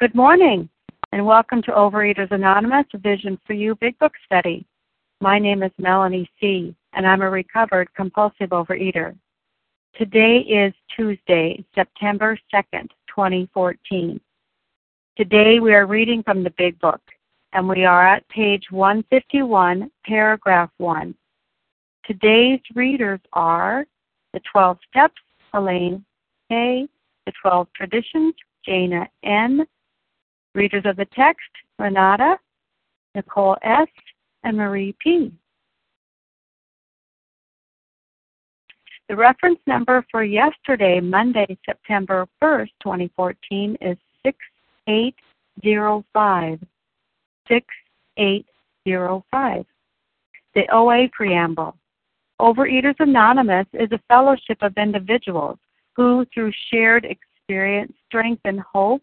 Good morning, and welcome to Overeaters Anonymous Vision for You Big Book Study. My name is Melanie C., and I'm a recovered compulsive overeater. Today is Tuesday, September 2nd, 2014. Today we are reading from the Big Book, and we are at page 151, paragraph 1. Today's readers are the 12 Steps, Elaine K., the 12 Traditions, Jana N., Readers of the text, Renata, Nicole S., and Marie P. The reference number for yesterday, Monday, September 1st, 2014, is 6805. 6805. The OA Preamble. Overeaters Anonymous is a fellowship of individuals who, through shared experience, strength, and hope,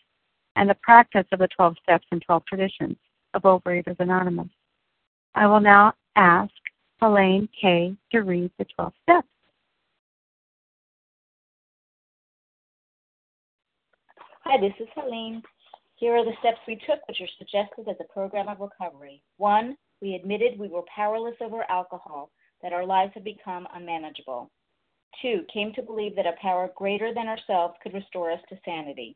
and the practice of the 12 steps and 12 traditions of Overeaters Anonymous. I will now ask Helene K. to read the 12 steps. Hi, this is Helene. Here are the steps we took, which are suggested as a program of recovery. One, we admitted we were powerless over alcohol, that our lives had become unmanageable. Two, came to believe that a power greater than ourselves could restore us to sanity.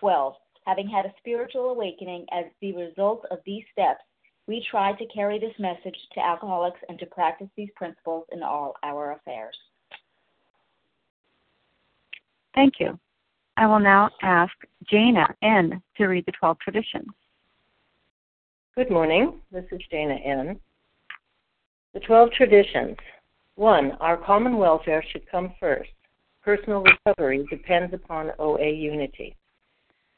12. Having had a spiritual awakening as the result of these steps, we try to carry this message to alcoholics and to practice these principles in all our affairs. Thank you. I will now ask Jana N. to read the 12 traditions. Good morning. This is Jana N. The 12 traditions. 1. Our common welfare should come first. Personal recovery depends upon OA unity.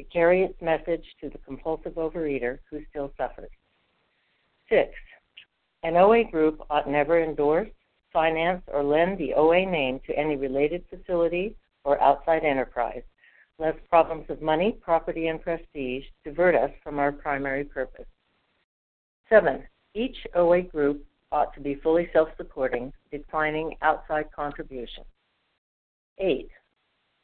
to carry its message to the compulsive overeater who still suffers. Six, an OA group ought never endorse, finance, or lend the OA name to any related facility or outside enterprise, lest problems of money, property, and prestige divert us from our primary purpose. Seven, each OA group ought to be fully self supporting, declining outside contributions. Eight,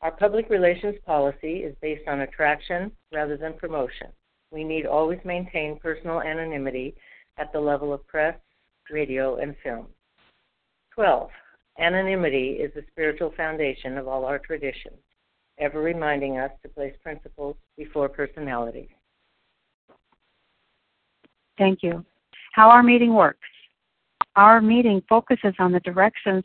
Our public relations policy is based on attraction rather than promotion. We need always maintain personal anonymity at the level of press, radio, and film. 12. Anonymity is the spiritual foundation of all our traditions, ever reminding us to place principles before personality. Thank you. How our meeting works. Our meeting focuses on the directions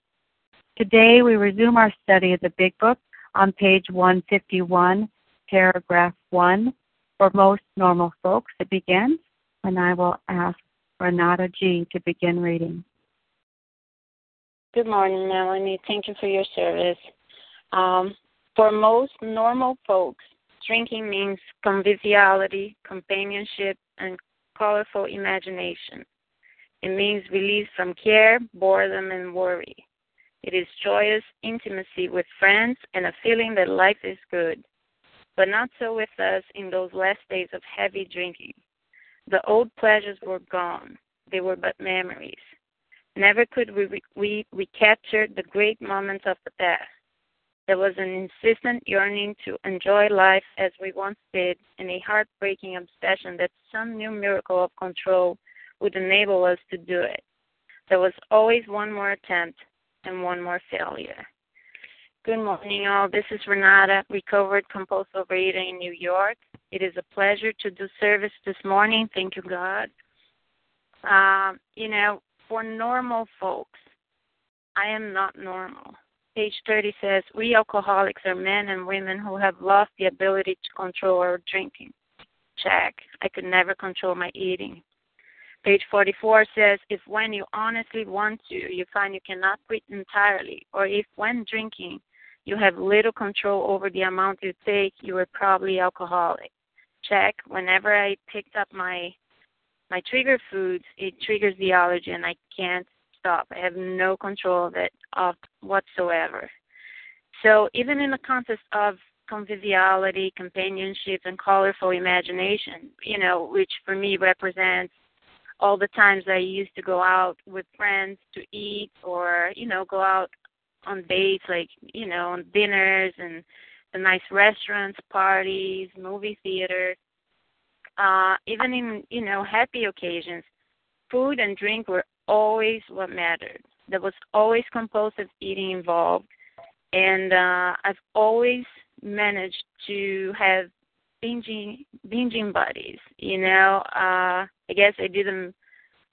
Today we resume our study of the Big Book on page 151, paragraph 1. For most normal folks, it begins, and I will ask Renata G. to begin reading. Good morning, Melanie. Thank you for your service. Um, for most normal folks, drinking means conviviality, companionship, and colorful imagination. It means release from care, boredom, and worry. It is joyous intimacy with friends and a feeling that life is good. But not so with us in those last days of heavy drinking. The old pleasures were gone. They were but memories. Never could we, we recapture the great moments of the past. There was an insistent yearning to enjoy life as we once did, and a heartbreaking obsession that some new miracle of control would enable us to do it. There was always one more attempt and one more failure. Good morning, all. This is Renata, recovered compulsive overeater in New York. It is a pleasure to do service this morning. Thank you, God. Uh, you know, for normal folks, I am not normal. Page 30 says, We alcoholics are men and women who have lost the ability to control our drinking. Check. I could never control my eating. Page 44 says, If when you honestly want to, you find you cannot quit entirely, or if when drinking, you have little control over the amount you take, you are probably alcoholic. Check. Whenever I picked up my my trigger foods, it triggers the allergy and I can't stop. I have no control of it of whatsoever. So even in the context of conviviality, companionship, and colorful imagination, you know, which for me represents all the times I used to go out with friends to eat or, you know, go out on dates like, you know, on dinners and the nice restaurants, parties, movie theaters. Uh, even in, you know, happy occasions, food and drink were always what mattered. There was always compulsive eating involved, and uh, I've always managed to have binging binging buddies. You know, uh, I guess I didn't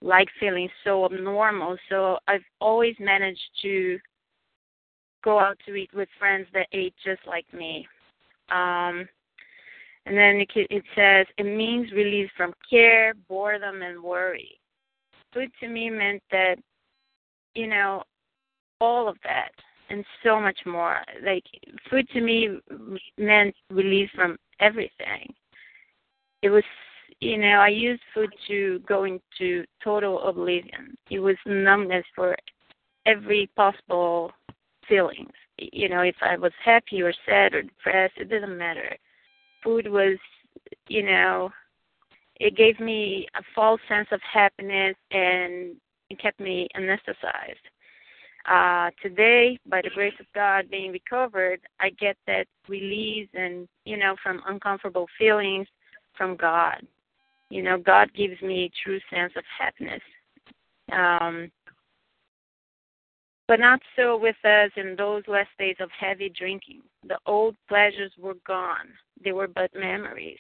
like feeling so abnormal, so I've always managed to go out to eat with friends that ate just like me. Um, and then it, it says it means release from care, boredom, and worry food to me meant that, you know, all of that and so much more. Like food to me meant release from everything. It was, you know, I used food to go into total oblivion. It was numbness for every possible feelings. You know, if I was happy or sad or depressed, it didn't matter. Food was, you know, it gave me a false sense of happiness and it kept me anesthetized. Uh, today, by the grace of God, being recovered, I get that release and you know from uncomfortable feelings from God. You know, God gives me a true sense of happiness. Um, but not so with us in those last days of heavy drinking. The old pleasures were gone. They were but memories.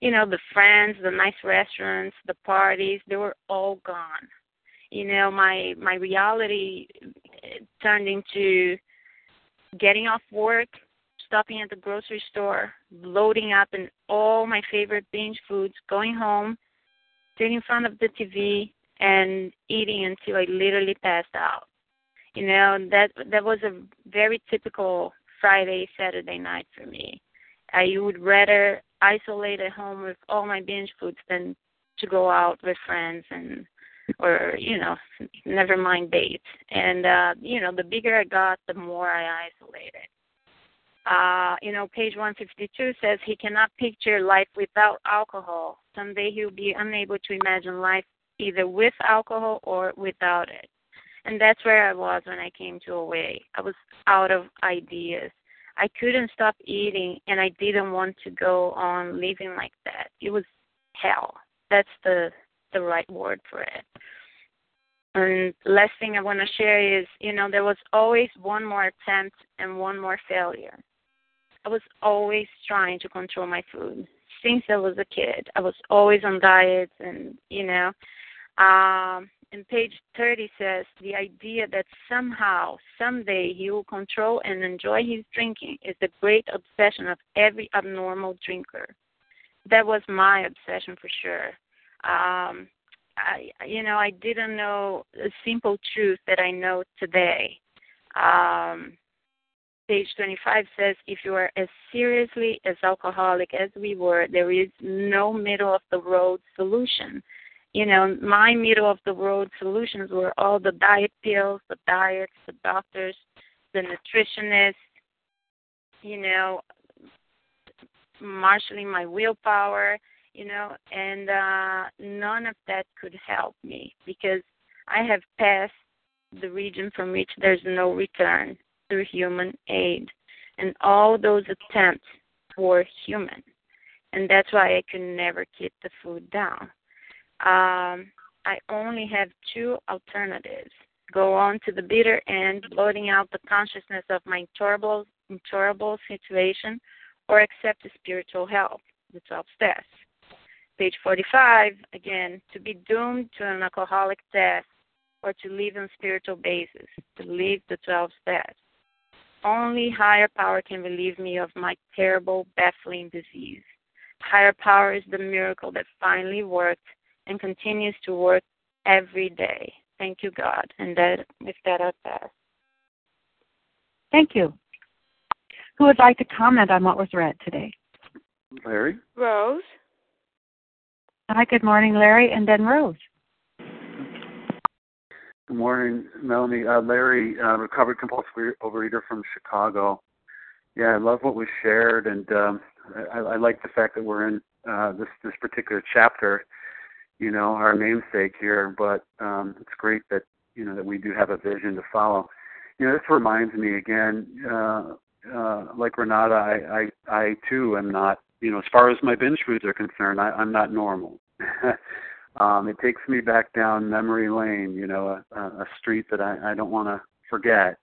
You know, the friends, the nice restaurants, the parties, they were all gone you know my my reality turned into getting off work stopping at the grocery store loading up in all my favorite binge foods going home sitting in front of the tv and eating until i literally passed out. You know that that was a very typical friday saturday night for me. I would rather isolate at home with all my binge foods than to go out with friends and or you know never mind dates. And uh you know the bigger i got the more i isolated. Uh you know page 152 says he cannot picture life without alcohol. Someday he'll be unable to imagine life either with alcohol or without it. And that's where i was when i came to OA i was out of ideas. I couldn't stop eating and i didn't want to go on living like that. It was hell. That's the the right word for it. And last thing I want to share is, you know, there was always one more attempt and one more failure. I was always trying to control my food since I was a kid. I was always on diets, and you know, um, and page 30 says the idea that somehow, someday, he will control and enjoy his drinking is the great obsession of every abnormal drinker. That was my obsession for sure um, I, you know, I didn't know a simple truth that I know today. Um, page 25 says, if you are as seriously as alcoholic as we were, there is no middle of the road solution. You know, my middle of the road solutions were all the diet pills, the diets, the doctors, the nutritionists, you know, marshaling my willpower, you know, and uh, none of that could help me because I have passed the region from which there's no return through human aid. And all those attempts were human. And that's why I could never keep the food down. Um, I only have two alternatives go on to the bitter end, blotting out the consciousness of my intolerable, intolerable situation, or accept the spiritual help, the 12 steps. Page 45, again, to be doomed to an alcoholic death or to live on spiritual basis, to live the 12 steps. Only higher power can relieve me of my terrible, baffling disease. Higher power is the miracle that finally worked and continues to work every day. Thank you, God. And that, with that, I pass. Thank you. Who would like to comment on what was read today? Larry? Rose? Hi, good morning, Larry, and then Rose. Good morning, Melanie. Uh, Larry, uh, recovered compulsive overeater from Chicago. Yeah, I love what was shared, and um, I, I like the fact that we're in uh, this this particular chapter. You know, our namesake here, but um, it's great that you know that we do have a vision to follow. You know, this reminds me again, uh, uh, like Renata, I, I I too am not you know, as far as my binge foods are concerned, I, I'm not normal. um, it takes me back down memory lane, you know, a, a street that I, I don't want to forget.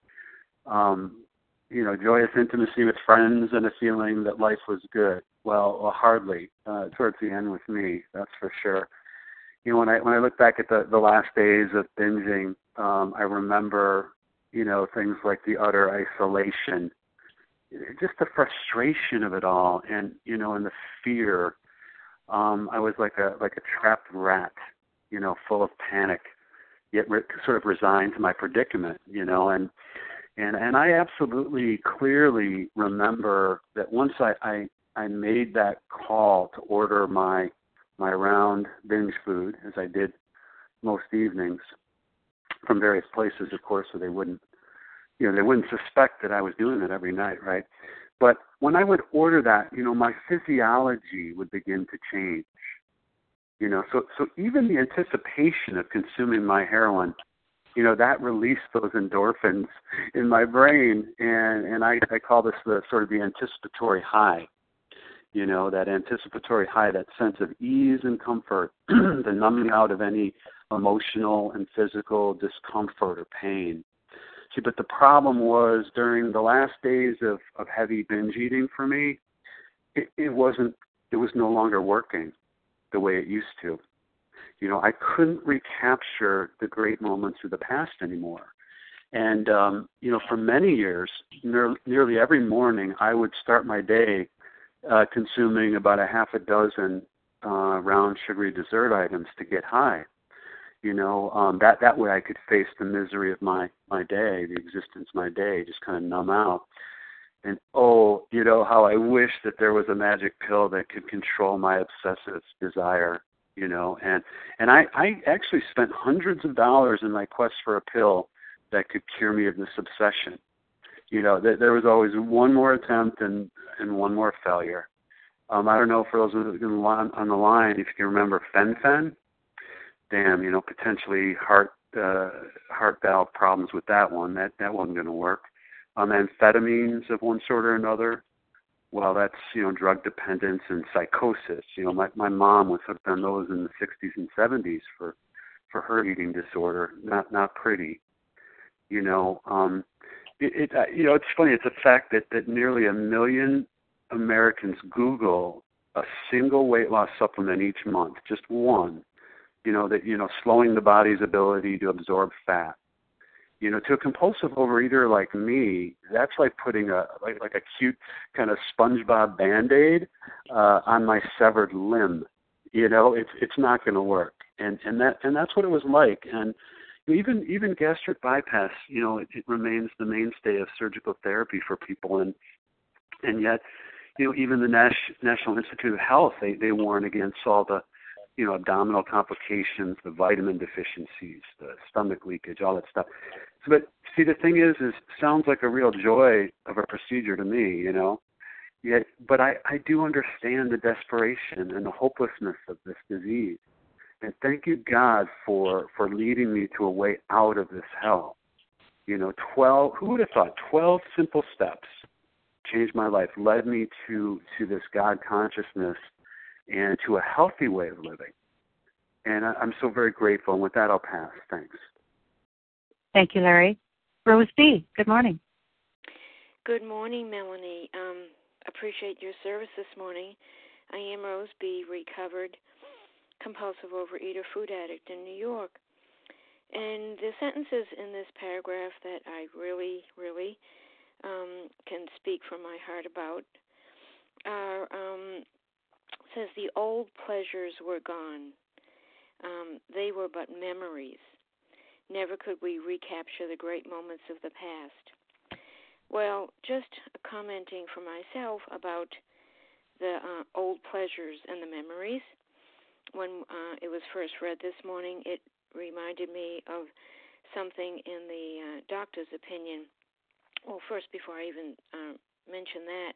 Um, you know, joyous intimacy with friends and a feeling that life was good. Well, well hardly uh, towards the end with me, that's for sure. You know, when I when I look back at the the last days of binging, um, I remember, you know, things like the utter isolation just the frustration of it all, and you know, and the fear. Um, I was like a like a trapped rat, you know, full of panic, yet re- sort of resigned to my predicament, you know, and and and I absolutely clearly remember that once I I, I made that call to order my my round binge food, as I did most evenings, from various places, of course, so they wouldn't you know, they wouldn't suspect that I was doing it every night, right? But when I would order that, you know, my physiology would begin to change. You know, so so even the anticipation of consuming my heroin you know that released those endorphins in my brain and and i i call this the sort of the anticipatory high you know that anticipatory high that sense of ease and comfort the numbing out of any emotional and physical discomfort or pain but the problem was during the last days of of heavy binge eating for me it, it wasn't it was no longer working the way it used to you know, I couldn't recapture the great moments of the past anymore. And um, you know, for many years, ne- nearly every morning, I would start my day uh, consuming about a half a dozen uh, round sugary dessert items to get high. You know, um, that that way I could face the misery of my my day, the existence of my day, just kind of numb out. And oh, you know how I wish that there was a magic pill that could control my obsessive desire you know and and i i actually spent hundreds of dollars in my quest for a pill that could cure me of this obsession. You know th- there was always one more attempt and and one more failure. Um i don't know for those on the line if you can remember fen-phen damn you know potentially heart uh heart valve problems with that one that that wasn't going to work um amphetamines of one sort or another well, that's you know drug dependence and psychosis. You know, my my mom was hooked on those in the 60s and 70s for for her eating disorder. Not not pretty. You know, um, it, it uh, you know it's funny. It's a fact that that nearly a million Americans Google a single weight loss supplement each month, just one. You know that you know slowing the body's ability to absorb fat you know, to a compulsive overeater like me, that's like putting a like like a cute kind of SpongeBob band-aid uh, on my severed limb. You know, it's it's not going to work, and and that and that's what it was like. And even even gastric bypass, you know, it, it remains the mainstay of surgical therapy for people, and and yet, you know, even the Nash, National Institute of Health, they they warn against all the you know, abdominal complications, the vitamin deficiencies, the stomach leakage, all that stuff. So, but see, the thing is, is sounds like a real joy of a procedure to me, you know. Yet, but I, I do understand the desperation and the hopelessness of this disease. And thank you, God, for for leading me to a way out of this hell. You know, twelve. Who would have thought? Twelve simple steps changed my life, led me to to this God consciousness and to a healthy way of living. And I, I'm so very grateful. And with that, I'll pass. Thanks. Thank you, Larry. Rose B., good morning. Good morning, Melanie. Um, appreciate your service this morning. I am Rose B., recovered compulsive overeater, food addict in New York. And the sentences in this paragraph that I really, really um, can speak from my heart about are um, says the old pleasures were gone. Um, they were but memories. Never could we recapture the great moments of the past. Well, just commenting for myself about the uh, old pleasures and the memories. When uh, it was first read this morning, it reminded me of something in the uh, doctor's opinion. Well, first, before I even uh, mention that,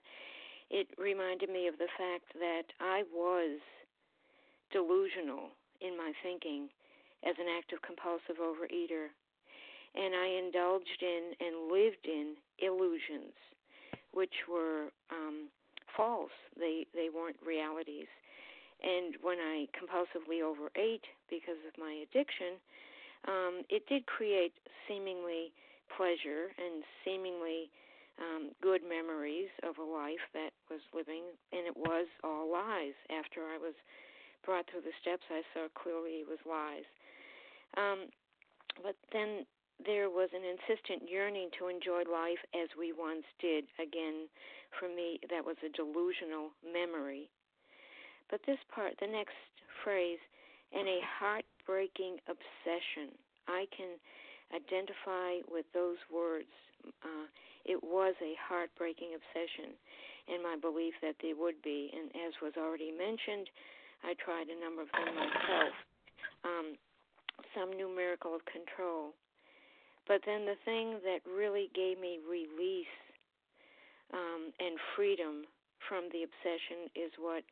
it reminded me of the fact that I was delusional in my thinking as an active compulsive overeater. And I indulged in and lived in illusions, which were um, false. They they weren't realities. And when I compulsively overate because of my addiction, um, it did create seemingly pleasure and seemingly um, good memories of a life that was living, and it was all lies. After I was brought through the steps, I saw clearly it was lies. Um, but then there was an insistent yearning to enjoy life as we once did. Again, for me, that was a delusional memory. But this part, the next phrase, and a heartbreaking obsession. I can identify with those words. Uh, it was a heartbreaking obsession, and my belief that there would be. And as was already mentioned, I tried a number of them myself. Um, some numerical of control. But then the thing that really gave me release um, and freedom from the obsession is what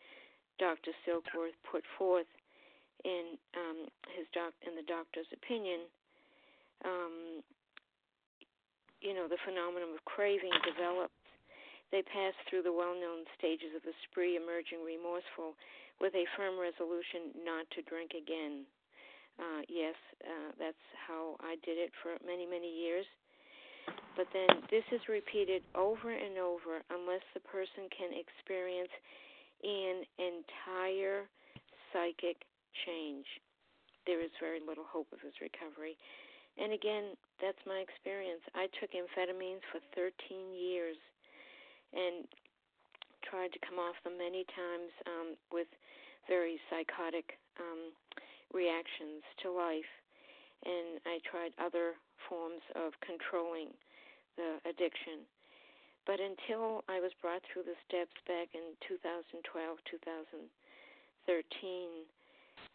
Dr. Silkworth put forth in um, his doc in the doctor's opinion um, you know, the phenomenon of craving develops. They pass through the well known stages of the spree, emerging remorseful with a firm resolution not to drink again. Uh, yes, uh, that's how I did it for many, many years. But then this is repeated over and over unless the person can experience an entire psychic change. There is very little hope of his recovery. And again, that's my experience. I took amphetamines for 13 years and tried to come off them many times um, with very psychotic um, reactions to life. And I tried other forms of controlling the addiction. But until I was brought through the steps back in 2012, 2013,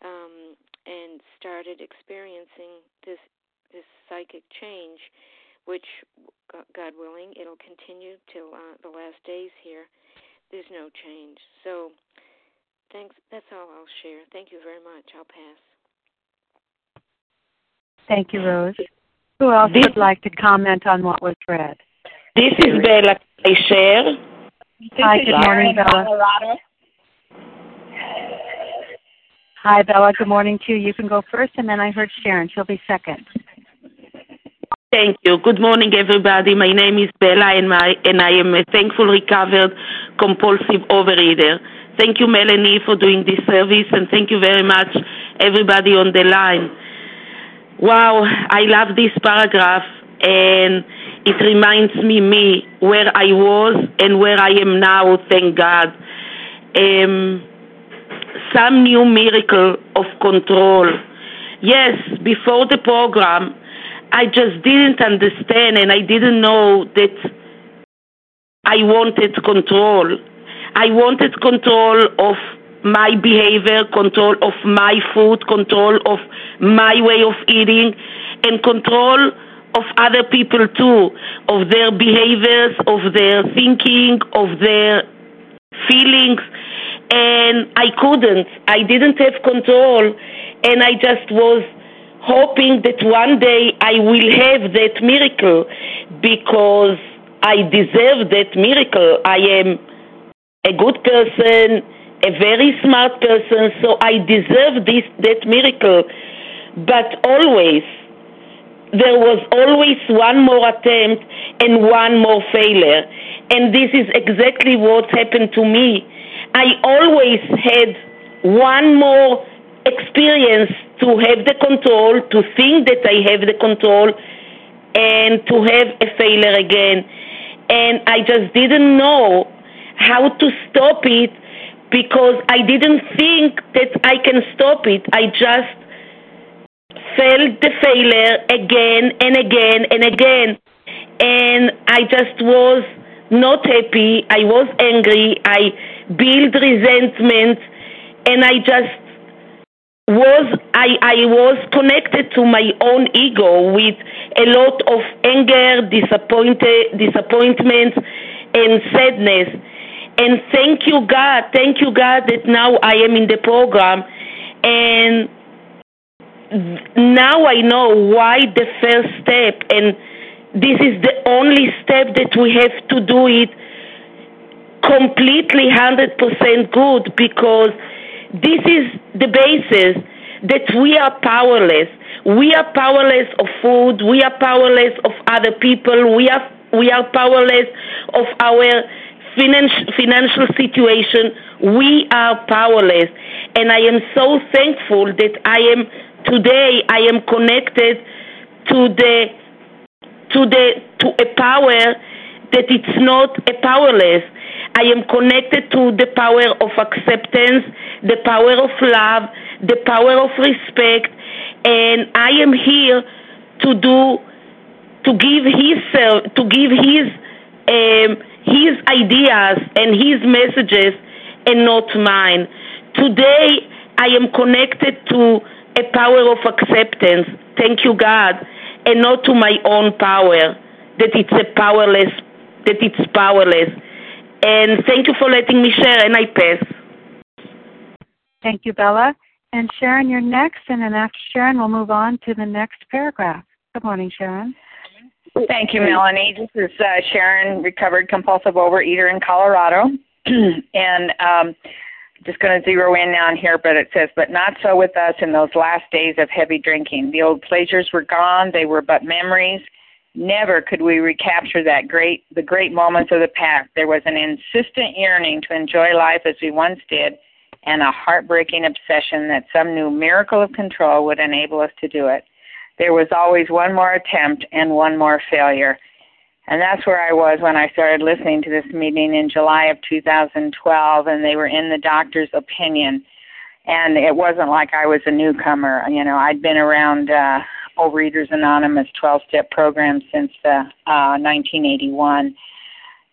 um, and started experiencing this this psychic change, which, God willing, it'll continue till uh, the last days here. There's no change. So, thanks. That's all I'll share. Thank you very much. I'll pass. Thank you, Rose. Who else this, would like to comment on what was read? This is Bella. I share. Hi, good morning, Bella. Hi, Bella. Good morning to you. You can go first, and then I heard Sharon. She'll be second. Thank you. Good morning, everybody. My name is Bella, and, my, and I am a thankful recovered compulsive overeater. Thank you, Melanie, for doing this service, and thank you very much, everybody on the line. Wow, I love this paragraph, and it reminds me me where I was and where I am now. Thank God. Um, some new miracle of control. Yes, before the program, I just didn't understand and I didn't know that I wanted control. I wanted control of my behavior, control of my food, control of my way of eating, and control of other people too, of their behaviors, of their thinking, of their feelings. And I couldn't. I didn't have control, and I just was hoping that one day I will have that miracle because I deserve that miracle. I am a good person, a very smart person, so I deserve this that miracle. But always there was always one more attempt and one more failure. And this is exactly what happened to me. I always had one more experience to have the control, to think that I have the control, and to have a failure again. And I just didn't know how to stop it because I didn't think that I can stop it. I just felt the failure again and again and again. And I just was not happy. I was angry. I built resentment. And I just was I, I was connected to my own ego with a lot of anger, disappointed, disappointment, and sadness. And thank you, God. Thank you, God, that now I am in the program. And now I know why the first step, and this is the only step that we have to do it completely 100% good because this is the basis that we are powerless. We are powerless of food. We are powerless of other people. We are we are powerless of our financial situation. We are powerless, and I am so thankful that I am today. I am connected to the to the to a power that it's not a powerless. I am connected to the power of acceptance, the power of love, the power of respect, and I am here to do to give his to give his um, his ideas and his messages and not mine. Today I am connected to a power of acceptance. Thank you, God, and not to my own power. That it's a powerless. That it's powerless. And thank you for letting me share, and I pass. Thank you, Bella. And Sharon, you're next, and then after Sharon, we'll move on to the next paragraph. Good morning, Sharon. Thank you, Melanie. This is uh, Sharon, recovered compulsive overeater in Colorado. and um, just going to zero in on here, but it says, but not so with us in those last days of heavy drinking. The old pleasures were gone, they were but memories. Never could we recapture that great, the great moments of the past. There was an insistent yearning to enjoy life as we once did, and a heartbreaking obsession that some new miracle of control would enable us to do it. There was always one more attempt and one more failure. And that's where I was when I started listening to this meeting in July of 2012, and they were in the doctor's opinion. And it wasn't like I was a newcomer. You know, I'd been around uh, Overeaters Anonymous 12 step program since uh, uh, 1981.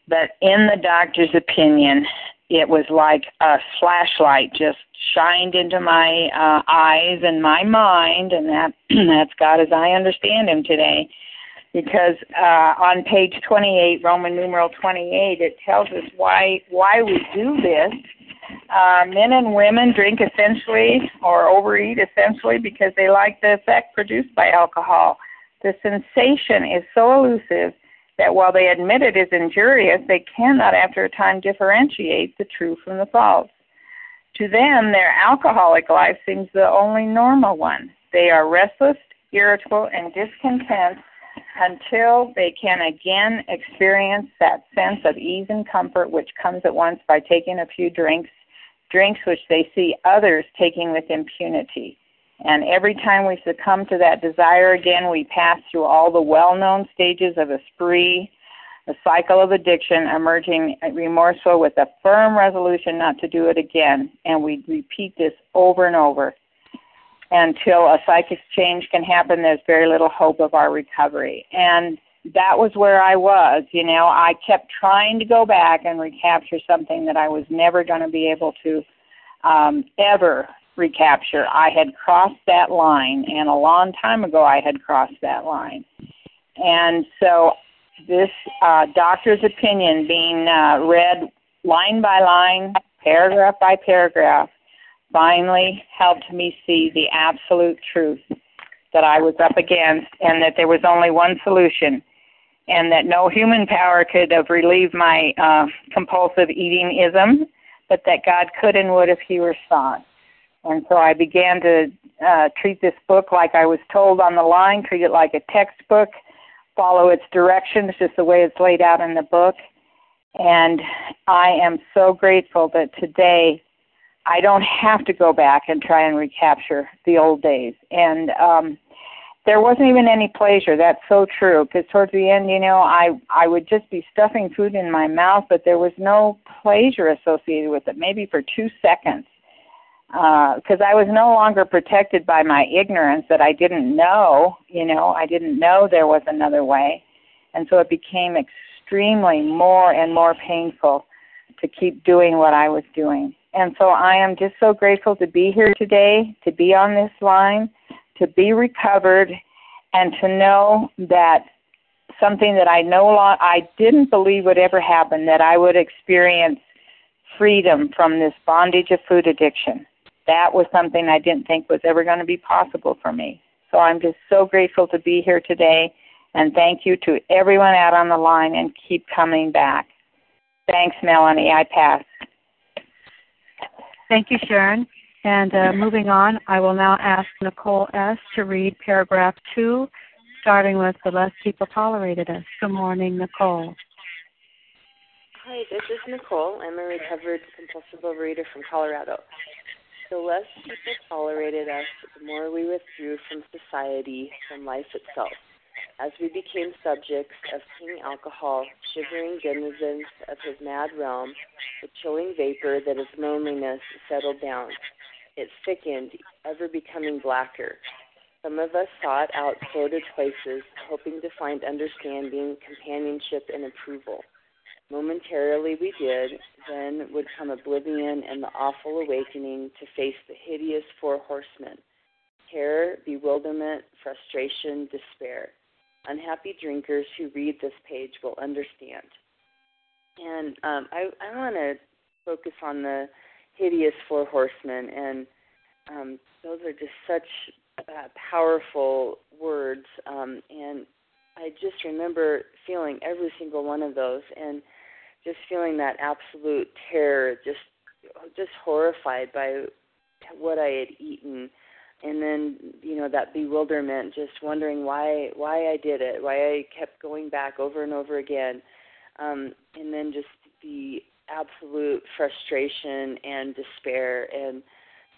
But in the doctor's opinion, it was like a flashlight just shined into my uh, eyes and my mind, and that that's God as I understand Him today because uh, on page 28, Roman numeral 28, it tells us why why we do this. Uh, men and women drink essentially or overeat essentially because they like the effect produced by alcohol. The sensation is so elusive that while they admit it is injurious, they cannot after a time differentiate the true from the false. To them, their alcoholic life seems the only normal one. They are restless, irritable, and discontent until they can again experience that sense of ease and comfort which comes at once by taking a few drinks, drinks which they see others taking with impunity. And every time we succumb to that desire again, we pass through all the well known stages of a spree, a cycle of addiction, emerging remorseful with a firm resolution not to do it again. And we repeat this over and over until a psychic change can happen, there's very little hope of our recovery. And that was where I was. You know, I kept trying to go back and recapture something that I was never going to be able to um, ever recapture. I had crossed that line, and a long time ago I had crossed that line. And so, this uh, doctor's opinion being uh, read line by line, paragraph by paragraph, finally helped me see the absolute truth that I was up against and that there was only one solution and that no human power could have relieved my uh, compulsive eating ism, but that God could and would if he were sought. And so I began to uh, treat this book like I was told on the line, treat it like a textbook, follow its directions just the way it's laid out in the book. And I am so grateful that today I don't have to go back and try and recapture the old days. And um there wasn't even any pleasure. That's so true. Because towards the end, you know, I I would just be stuffing food in my mouth, but there was no pleasure associated with it. Maybe for two seconds, because uh, I was no longer protected by my ignorance that I didn't know. You know, I didn't know there was another way, and so it became extremely more and more painful to keep doing what I was doing. And so I am just so grateful to be here today, to be on this line, to be recovered, and to know that something that I no long I didn't believe would ever happen that I would experience freedom from this bondage of food addiction. That was something I didn't think was ever going to be possible for me. So I'm just so grateful to be here today and thank you to everyone out on the line and keep coming back. Thanks, Melanie. I pass. Thank you, Sharon. And uh, moving on, I will now ask Nicole S. to read paragraph two, starting with the less people tolerated us. Good morning, Nicole. Hi, this is Nicole. I'm a recovered compulsive overeater from Colorado. The less people tolerated us, the more we withdrew from society, from life itself as we became subjects of King Alcohol, shivering denizens of his mad realm, the chilling vapor that is loneliness settled down. It thickened, ever becoming blacker. Some of us sought out sordid places, hoping to find understanding, companionship, and approval. Momentarily we did, then would come oblivion and the awful awakening to face the hideous four horsemen terror, bewilderment, frustration, despair unhappy drinkers who read this page will understand. And um, I, I want to focus on the hideous four horsemen, and um, those are just such uh, powerful words, um, and I just remember feeling every single one of those, and just feeling that absolute terror, just just horrified by what I had eaten and then you know that bewilderment just wondering why why I did it why I kept going back over and over again um and then just the absolute frustration and despair and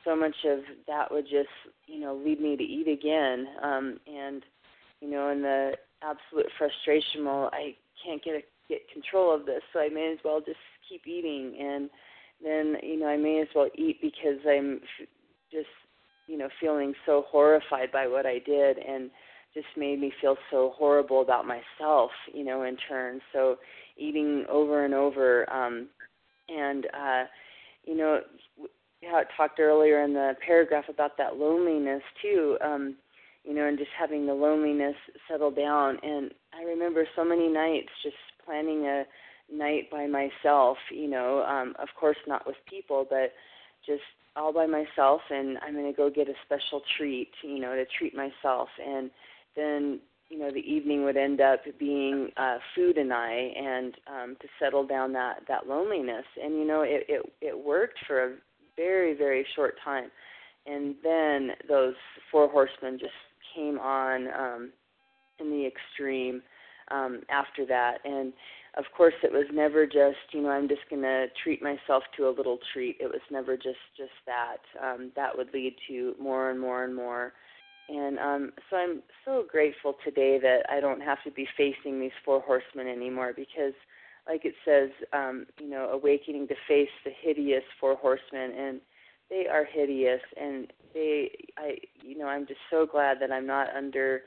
so much of that would just you know lead me to eat again. Um and you know in the absolute frustration well I can't get a, get control of this so I may as well just keep eating. And then you know I may as well eat because I'm just you know feeling so horrified by what I did and just made me feel so horrible about myself you know in turn. So eating over and over um and uh you know how it talked earlier in the paragraph about that loneliness too um you know and just having the loneliness settle down. And I remember so many nights just planning a night by myself you know um of course not with people but just all by myself. And I'm going to go get a special treat, you know, to treat myself. And then you know the evening would end up being uh food and I and um to settle down that that loneliness. And you know it it it worked for a very very short time. And then those four horsemen just came on um in the extreme um after that. And of course it was never just you know i'm just going to treat myself to a little treat. It was never just just that. Um that would lead to more and more and more and um so i'm so grateful today that i don't have to be facing these four horsemen anymore because like it says um you know awakening to face the hideous four horsemen and they are hideous and they i you know i'm just so glad that i'm not under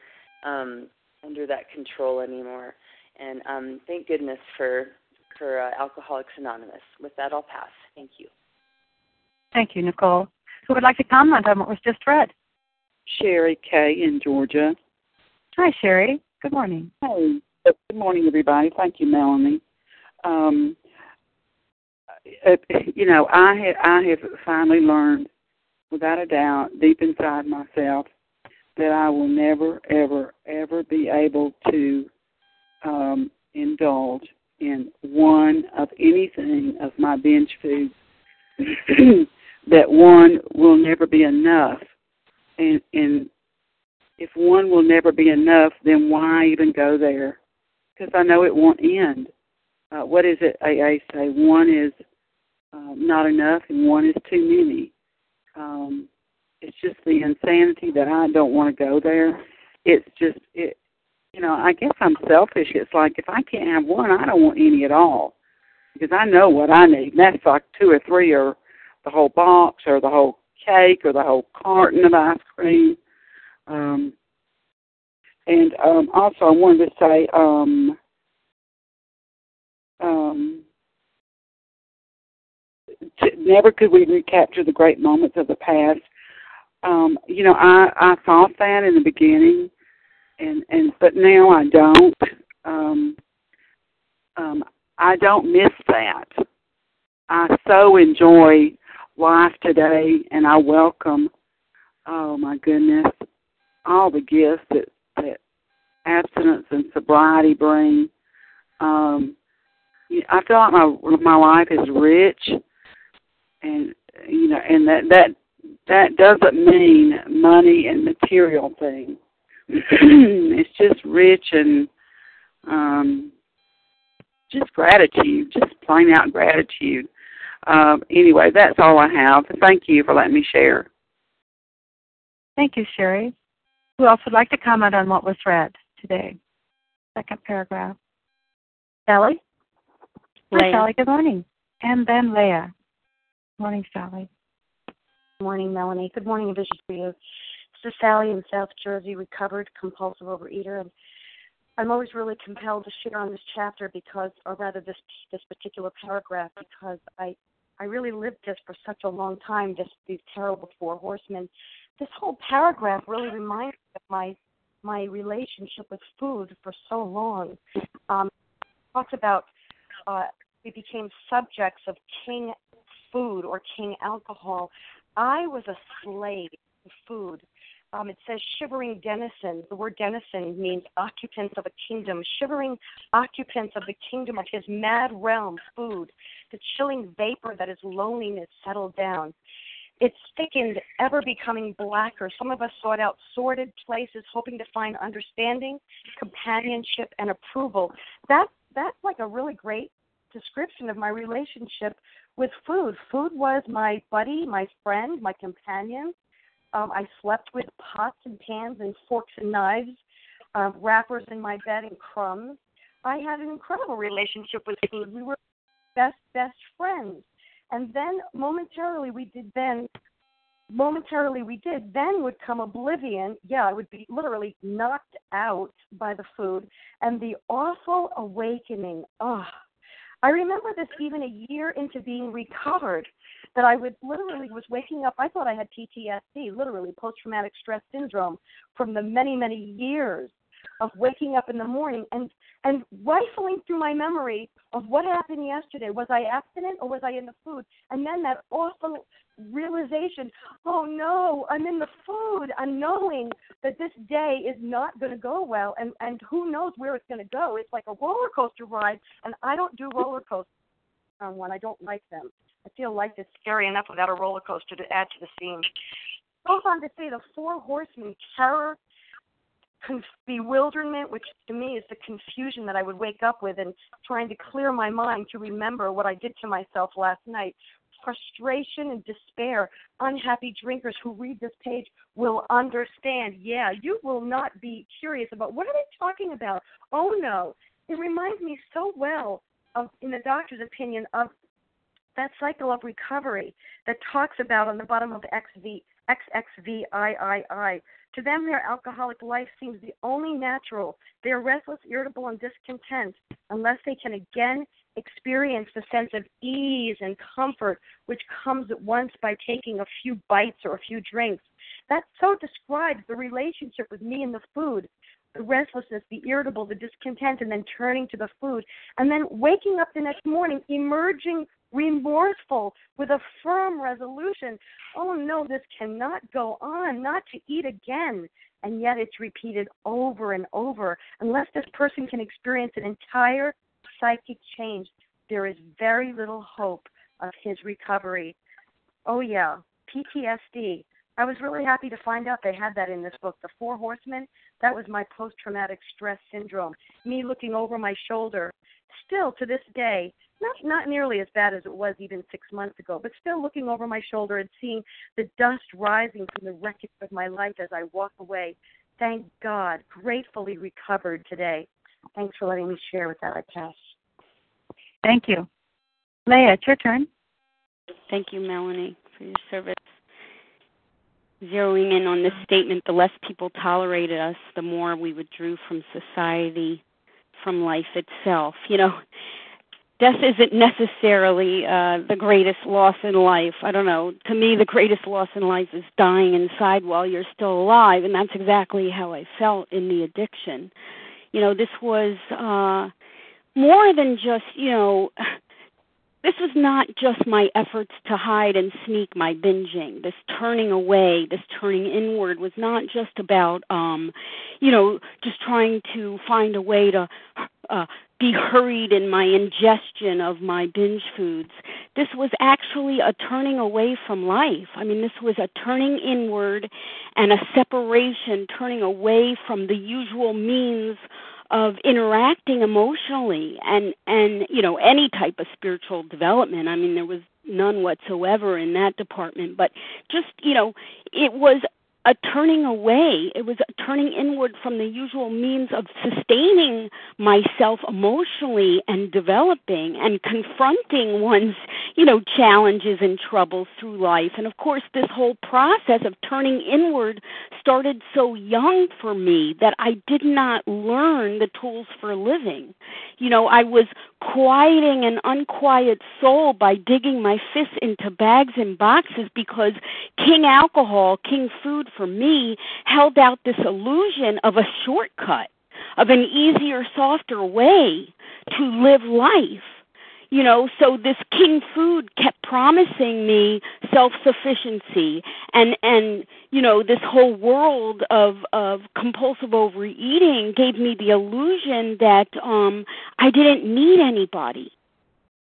um under that control anymore and um, thank goodness for for uh, Alcoholics Anonymous. With that, I'll pass. Thank you. Thank you, Nicole. Who would like to comment on what was just read? Sherry K. in Georgia. Hi, Sherry. Good morning. Hey. Good morning, everybody. Thank you, Melanie. Um, uh, you know, I have I have finally learned, without a doubt, deep inside myself, that I will never, ever, ever be able to um, indulge in one of anything of my binge foods, that one will never be enough. And, and if one will never be enough, then why even go there? Because I know it won't end. Uh, what is it AA say? One is uh, not enough and one is too many. Um, it's just the insanity that I don't want to go there. It's just it you know, I guess I'm selfish. It's like if I can't have one, I don't want any at all because I know what I need. And that's like two or three or the whole box or the whole cake or the whole carton of ice cream. Um, and um, also, I wanted to say, um, um, t- never could we recapture the great moments of the past. Um, you know, I I thought that in the beginning, and and but now I don't. Um, um, I don't miss that. I so enjoy life today, and I welcome. Oh my goodness, all the gifts that that abstinence and sobriety bring. Um, I feel like my my life is rich, and you know, and that that that doesn't mean money and material things it's just rich and um, just gratitude, just plain out gratitude. Um, anyway, that's all I have. Thank you for letting me share. Thank you, Sherry. Who else would like to comment on what was read today? Second paragraph. Sally? Hi, Sally. Good morning. And then Leah. Morning, Sally. Good morning, Melanie. Good morning, Vision for you. This is Sally in South Jersey, recovered compulsive overeater, and I'm always really compelled to share on this chapter because, or rather, this this particular paragraph because I I really lived this for such a long time. just these terrible four horsemen. This whole paragraph really reminds me of my my relationship with food for so long. Um, talks about uh, we became subjects of king food or king alcohol. I was a slave to food um, it says shivering denizens. The word denizen means occupants of a kingdom. Shivering occupants of the kingdom of his mad realm, food. The chilling vapor that is loneliness settled down. It's thickened, ever becoming blacker. Some of us sought out sordid places, hoping to find understanding, companionship, and approval. That that's like a really great description of my relationship with food. Food was my buddy, my friend, my companion. Um, I slept with pots and pans and forks and knives, uh, wrappers in my bed and crumbs. I had an incredible relationship with food. We were best best friends and then momentarily we did then momentarily we did then would come oblivion yeah i would be literally knocked out by the food and the awful awakening oh i remember this even a year into being recovered that i would literally was waking up i thought i had ptsd literally post traumatic stress syndrome from the many many years of waking up in the morning and and rifling through my memory of what happened yesterday. Was I abstinent or was I in the food? And then that awful realization, oh no, I'm in the food. I'm knowing that this day is not going to go well, and and who knows where it's going to go. It's like a roller coaster ride, and I don't do roller coasters um, on one. I don't like them. I feel life is scary enough without a roller coaster to add to the scene. Goes on to say the four horsemen: terror, conf- bewilderment, which to me is the confusion that I would wake up with, and trying to clear my mind to remember what I did to myself last night. Frustration and despair. Unhappy drinkers who read this page will understand. Yeah, you will not be curious about what are they talking about. Oh no, it reminds me so well of, in the doctor's opinion, of that cycle of recovery that talks about on the bottom of XV, XXVIII to them, their alcoholic life seems the only natural. They are restless, irritable, and discontent unless they can again experience the sense of ease and comfort which comes at once by taking a few bites or a few drinks. That so describes the relationship with me and the food the restlessness, the irritable, the discontent, and then turning to the food. And then waking up the next morning, emerging remorseful with a firm resolution oh no, this cannot go on, not to eat again. And yet it's repeated over and over. Unless this person can experience an entire psychic change, there is very little hope of his recovery. Oh, yeah, PTSD. I was really happy to find out they had that in this book. The Four Horsemen, that was my post traumatic stress syndrome. Me looking over my shoulder. Still to this day, not not nearly as bad as it was even six months ago, but still looking over my shoulder and seeing the dust rising from the wreckage of my life as I walk away. Thank God, gratefully recovered today. Thanks for letting me share with that. I pass. Thank you. Leah, it's your turn. Thank you, Melanie, for your service. Zeroing in on this statement, the less people tolerated us, the more we withdrew from society, from life itself. You know, death isn't necessarily uh, the greatest loss in life. I don't know. To me, the greatest loss in life is dying inside while you're still alive, and that's exactly how I felt in the addiction. You know, this was uh, more than just you know. This was not just my efforts to hide and sneak my binging. This turning away, this turning inward was not just about, um, you know, just trying to find a way to uh, be hurried in my ingestion of my binge foods. This was actually a turning away from life. I mean, this was a turning inward and a separation, turning away from the usual means of interacting emotionally and and you know any type of spiritual development i mean there was none whatsoever in that department but just you know it was a turning away. It was a turning inward from the usual means of sustaining myself emotionally and developing and confronting one's, you know, challenges and troubles through life. And of course, this whole process of turning inward started so young for me that I did not learn the tools for living. You know, I was quieting an unquiet soul by digging my fists into bags and boxes because king alcohol, king food for me held out this illusion of a shortcut, of an easier, softer way to live life. You know so this king food kept promising me self sufficiency and and you know this whole world of of compulsive overeating gave me the illusion that um i didn't need anybody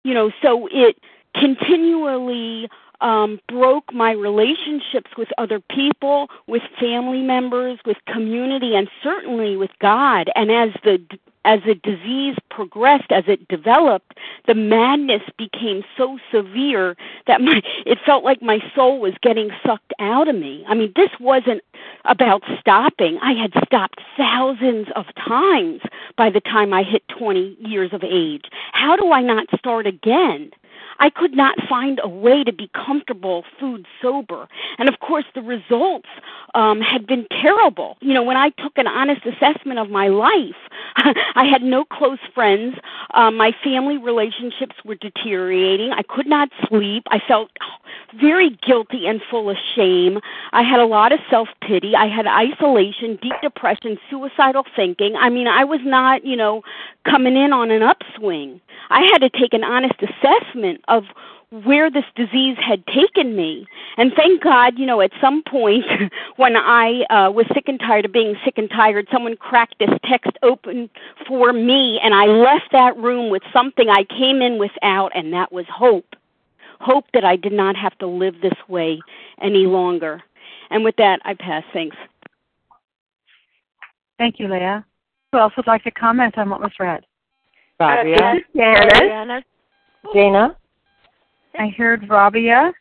you know so it continually um, broke my relationships with other people, with family members, with community, and certainly with God. And as the as the disease progressed, as it developed, the madness became so severe that my it felt like my soul was getting sucked out of me. I mean, this wasn't about stopping. I had stopped thousands of times by the time I hit 20 years of age. How do I not start again? I could not find a way to be comfortable food sober. And of course, the results um, had been terrible. You know, when I took an honest assessment of my life, I had no close friends. Um, my family relationships were deteriorating. I could not sleep. I felt very guilty and full of shame. I had a lot of self pity. I had isolation, deep depression, suicidal thinking. I mean, I was not, you know, coming in on an upswing. I had to take an honest assessment of where this disease had taken me. And thank God, you know, at some point when I uh, was sick and tired of being sick and tired, someone cracked this text open for me, and I left that room with something I came in without, and that was hope. Hope that I did not have to live this way any longer. And with that, I pass. Thanks. Thank you, Leah. Who else would like to comment on what was read? Rabia. Uh, Janice. Jana. I heard Rabia,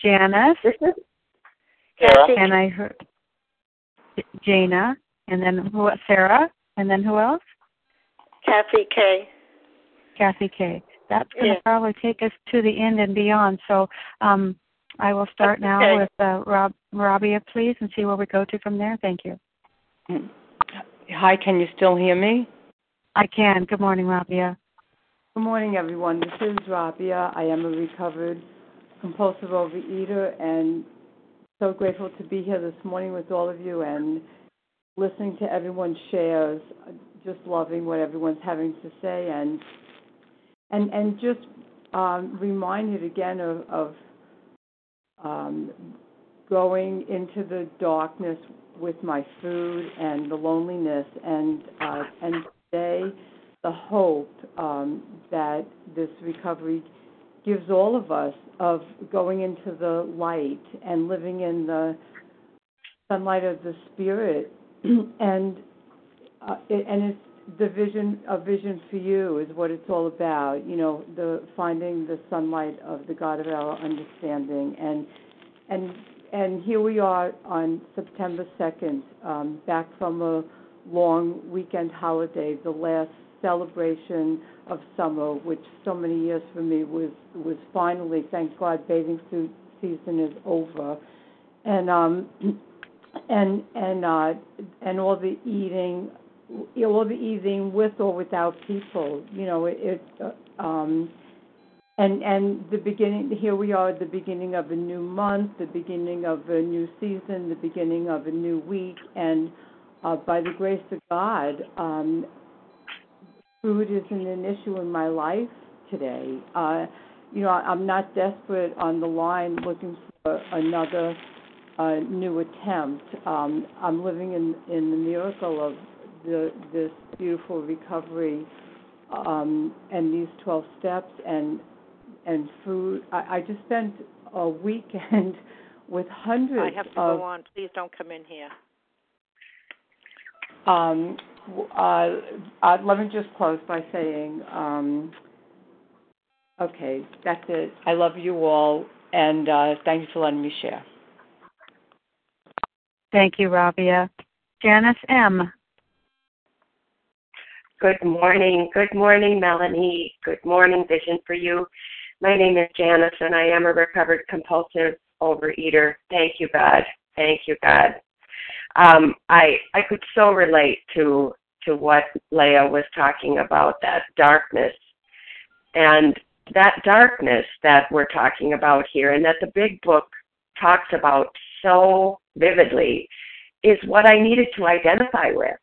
Janice, Sarah. and I heard Jana, and then who? Sarah, and then who else? Kathy K. Kathy K. That's going to Yeah. probably take us to the end and beyond. So um, I will start now okay. with uh, Rob, Rabia, please, and see where we go to from there. Thank you. Hi, can you still hear me? I can. Good morning, Rabia. Good morning, everyone. This is Rabia. I am a recovered compulsive overeater and so grateful to be here this morning with all of you and listening to everyone's shares. Just loving what everyone's having to say and and and just um, reminded again of, of um, going into the darkness with my food and the loneliness and uh, and today the hope um, that this recovery gives all of us of going into the light and living in the sunlight of the spirit. And uh, it, and it's the vision a vision for you is what it's all about you know the finding the sunlight of the god of our understanding. And and and here we are on September 2nd, um, back from a long weekend holiday, the last celebration of summer, which so many years for me was was finally, thank God, bathing suit season is over, and um, and and uh, and all the eating, all the eating with or without people, you know, it. it uh, um, and and the beginning here we are at the beginning of a new month the beginning of a new season the beginning of a new week and uh, by the grace of god um, food isn't an issue in my life today uh, you know i'm not desperate on the line looking for another uh, new attempt um, i'm living in in the miracle of the this beautiful recovery um, and these 12 steps and and food. I, I just spent a weekend with hundreds I have to of go on. Please don't come in here. um, uh, uh, let me just close by saying, um, okay, that's it. I love you all, and uh, thank you for letting me share. Thank you, Rabia. Janice M. Good morning. Good morning, Melanie. Good morning, Vision for You. My name is Janice, and I am a recovered compulsive overeater. Thank you, God. Thank you, God. Um, I I could so relate to to what Leah was talking about that darkness, and that darkness that we're talking about here, and that the Big Book talks about so vividly, is what I needed to identify with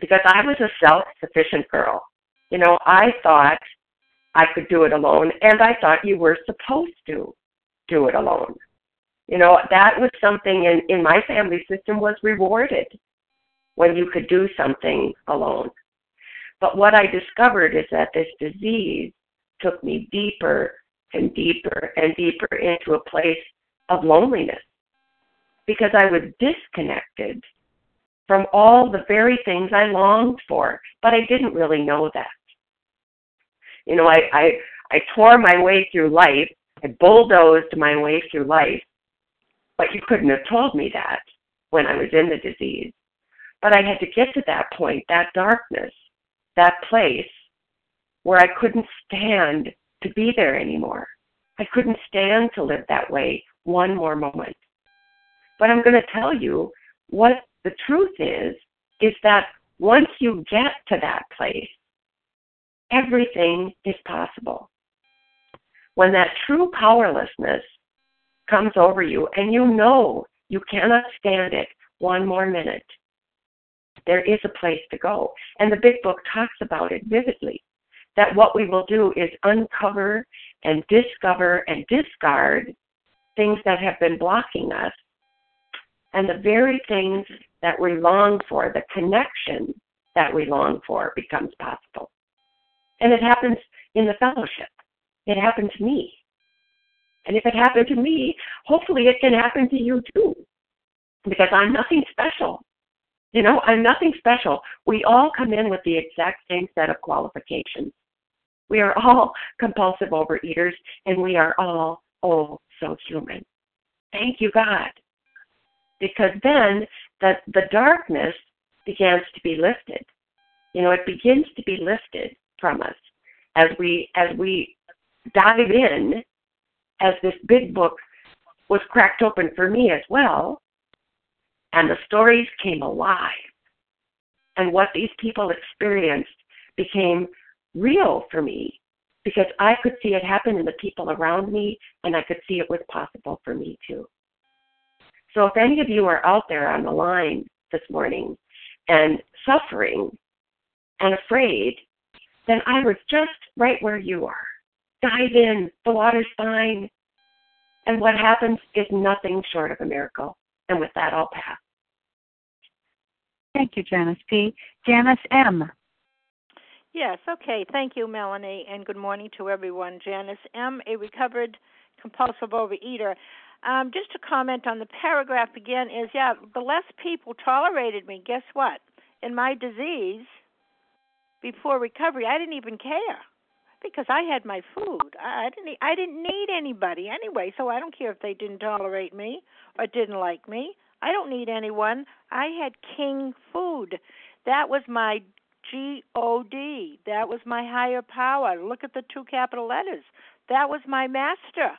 because I was a self sufficient girl. You know, I thought I could do it alone, and I thought you were supposed to do it alone. You know, that was something in, in my family system was rewarded when you could do something alone. But what I discovered is that this disease took me deeper and deeper and deeper into a place of loneliness because I was disconnected from all the very things I longed for, but I didn't really know that. You know, I, I, I tore my way through life, I bulldozed my way through life, but you couldn't have told me that when I was in the disease. But I had to get to that point, that darkness, that place where I couldn't stand to be there anymore. I couldn't stand to live that way one more moment. But I'm going to tell you what the truth is is that once you get to that place, everything is possible. When that true powerlessness comes over you and you know you cannot stand it one more minute, there is a place to go. And the big book talks about it vividly that what we will do is uncover and discover and discard things that have been blocking us. And the very things that we long for, the connection that we long for, becomes possible. And it happens in the fellowship. It happened to me. And if it happened to me, hopefully it can happen to you too. Because I'm nothing special. You know, I'm nothing special. We all come in with the exact same set of qualifications. We are all compulsive overeaters, and we are all, oh, so human. Thank you, God. Because then the, the darkness begins to be lifted. You know, it begins to be lifted from us as we as we dive in, as this big book was cracked open for me as well, and the stories came alive. And what these people experienced became real for me because I could see it happen in the people around me and I could see it was possible for me too. So if any of you are out there on the line this morning and suffering and afraid, then I was just right where you are. Dive in, the water's fine. And what happens is nothing short of a miracle. And with that, I'll pass. Thank you, Janice P. Janice M. Yes, okay. Thank you, Melanie, and good morning to everyone. Janice M., a recovered compulsive overeater. Um, just to comment on the paragraph again is yeah, the less people tolerated me, guess what? In my disease, before recovery, I didn't even care because I had my food. I didn't I didn't need anybody anyway, so I don't care if they didn't tolerate me or didn't like me. I don't need anyone. I had king food. That was my G O D. That was my higher power. Look at the two capital letters. That was my master.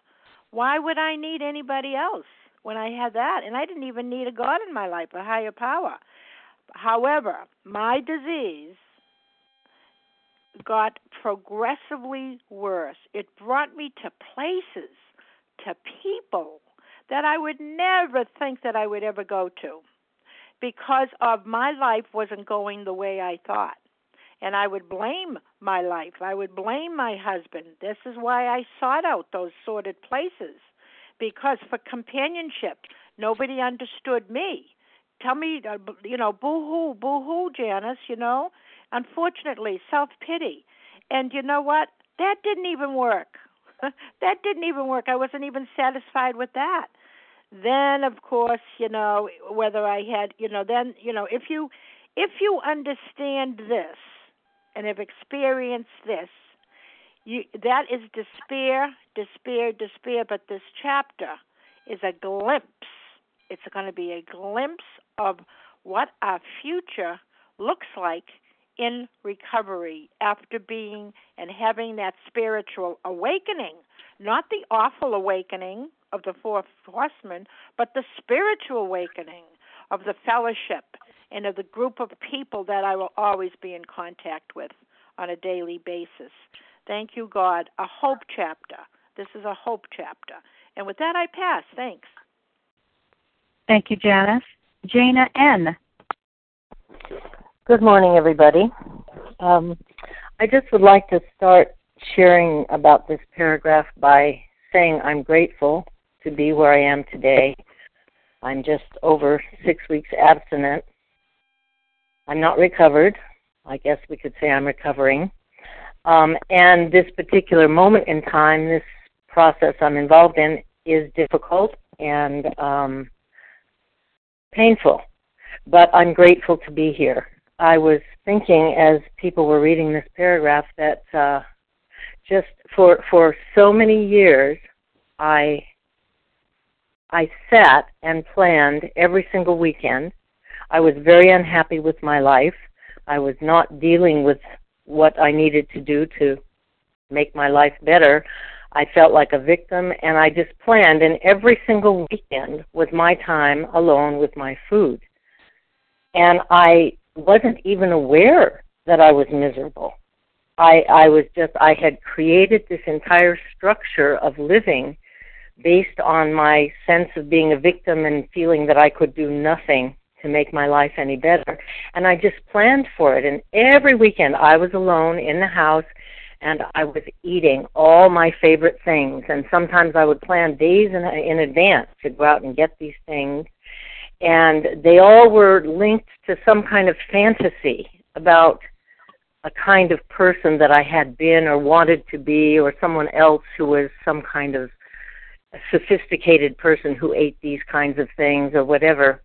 Why would I need anybody else when I had that? And I didn't even need a God in my life, a higher power. However, my disease got progressively worse. It brought me to places, to people that I would never think that I would ever go to because of my life wasn't going the way I thought. And I would blame my life. I would blame my husband. This is why I sought out those sordid places because for companionship, nobody understood me. Tell me, uh, you know, boo hoo, boo hoo, Janice, you know. Unfortunately, self pity. And you know what? That didn't even work. that didn't even work. I wasn't even satisfied with that. Then, of course, you know, whether I had, you know, then, you know, if you if you understand this and have experienced this, you that is despair, despair, despair, but this chapter is a glimpse. It's going to be a glimpse of what our future looks like in recovery after being and having that spiritual awakening, not the awful awakening of the fourth horsemen, but the spiritual awakening of the fellowship and of the group of people that I will always be in contact with on a daily basis. Thank you, God. A hope chapter. This is a hope chapter. And with that, I pass. Thanks. Thank you, Janice. Jana N. Good morning, everybody. Um, I just would like to start sharing about this paragraph by saying I'm grateful to be where I am today. I'm just over six weeks abstinent. I'm not recovered. I guess we could say I'm recovering. Um, and this particular moment in time, this process I'm involved in, is difficult and um, painful. But I'm grateful to be here. I was thinking as people were reading this paragraph that uh, just for for so many years, I I sat and planned every single weekend. I was very unhappy with my life. I was not dealing with what I needed to do to make my life better. I felt like a victim and I just planned and every single weekend was my time alone with my food. And I wasn't even aware that I was miserable. I I was just I had created this entire structure of living based on my sense of being a victim and feeling that I could do nothing to make my life any better. And I just planned for it. And every weekend I was alone in the house and I was eating all my favorite things. And sometimes I would plan days in, in advance to go out and get these things. And they all were linked to some kind of fantasy about a kind of person that I had been or wanted to be, or someone else who was some kind of sophisticated person who ate these kinds of things or whatever.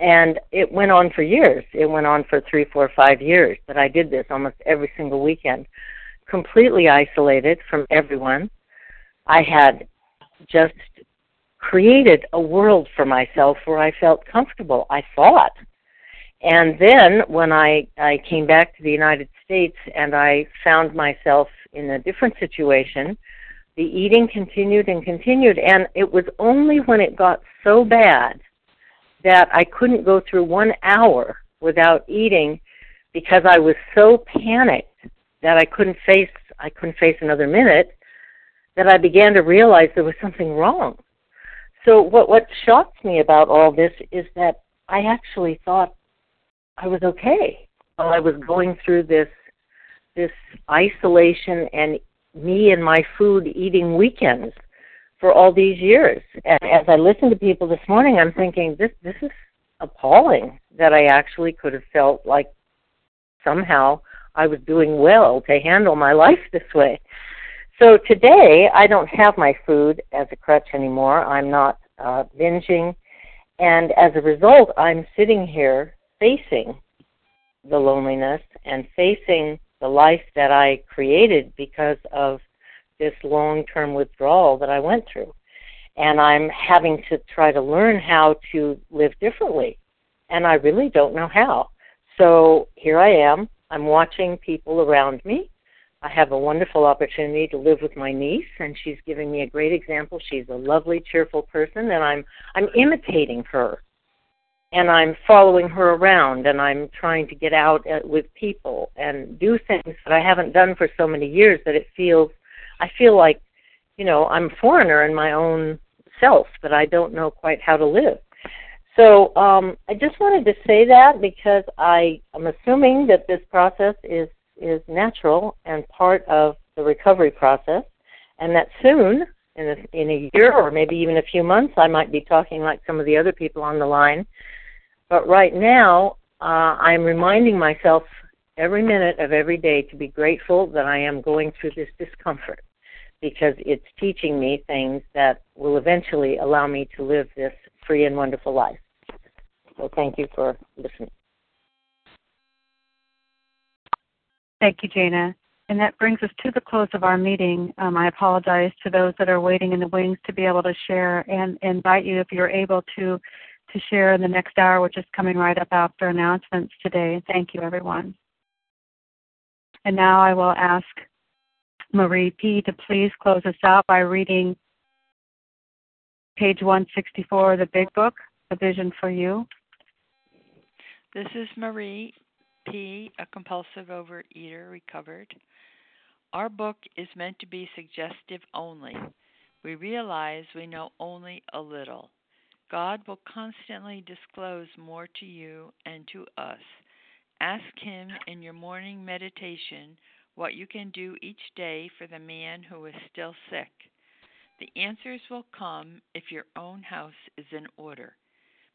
And it went on for years. It went on for three, four, five years that I did this almost every single weekend, completely isolated from everyone. I had just created a world for myself where I felt comfortable, I thought. And then when I, I came back to the United States and I found myself in a different situation, the eating continued and continued. And it was only when it got so bad that I couldn't go through one hour without eating because I was so panicked that I couldn't face I couldn't face another minute that I began to realize there was something wrong. So what what shocks me about all this is that I actually thought I was okay while I was going through this this isolation and me and my food eating weekends for all these years. And as I listen to people this morning, I'm thinking this this is appalling that I actually could have felt like somehow I was doing well to handle my life this way. So today I don't have my food as a crutch anymore. I'm not uh, binging, and as a result, I'm sitting here facing the loneliness and facing the life that I created because of this long term withdrawal that I went through. And I'm having to try to learn how to live differently. And I really don't know how. So here I am. I'm watching people around me. I have a wonderful opportunity to live with my niece, and she's giving me a great example. She's a lovely, cheerful person, and I'm I'm imitating her, and I'm following her around, and I'm trying to get out uh, with people and do things that I haven't done for so many years that it feels I feel like, you know, I'm a foreigner in my own self, that I don't know quite how to live. So um, I just wanted to say that because I am assuming that this process is is natural and part of the recovery process, and that soon, in a, in a year or maybe even a few months, I might be talking like some of the other people on the line. But right now, uh, I'm reminding myself every minute of every day to be grateful that I am going through this discomfort because it's teaching me things that will eventually allow me to live this free and wonderful life. So thank you for listening. Thank you, Jana. And that brings us to the close of our meeting. Um, I apologize to those that are waiting in the wings to be able to share and invite you if you're able to to share in the next hour, which is coming right up after announcements today. Thank you, everyone. And now I will ask Marie P. to please close us out by reading page 164 of the Big Book, A Vision for You. This is Marie A compulsive overeater recovered. Our book is meant to be suggestive only. We realize we know only a little. God will constantly disclose more to you and to us. Ask Him in your morning meditation what you can do each day for the man who is still sick. The answers will come if your own house is in order.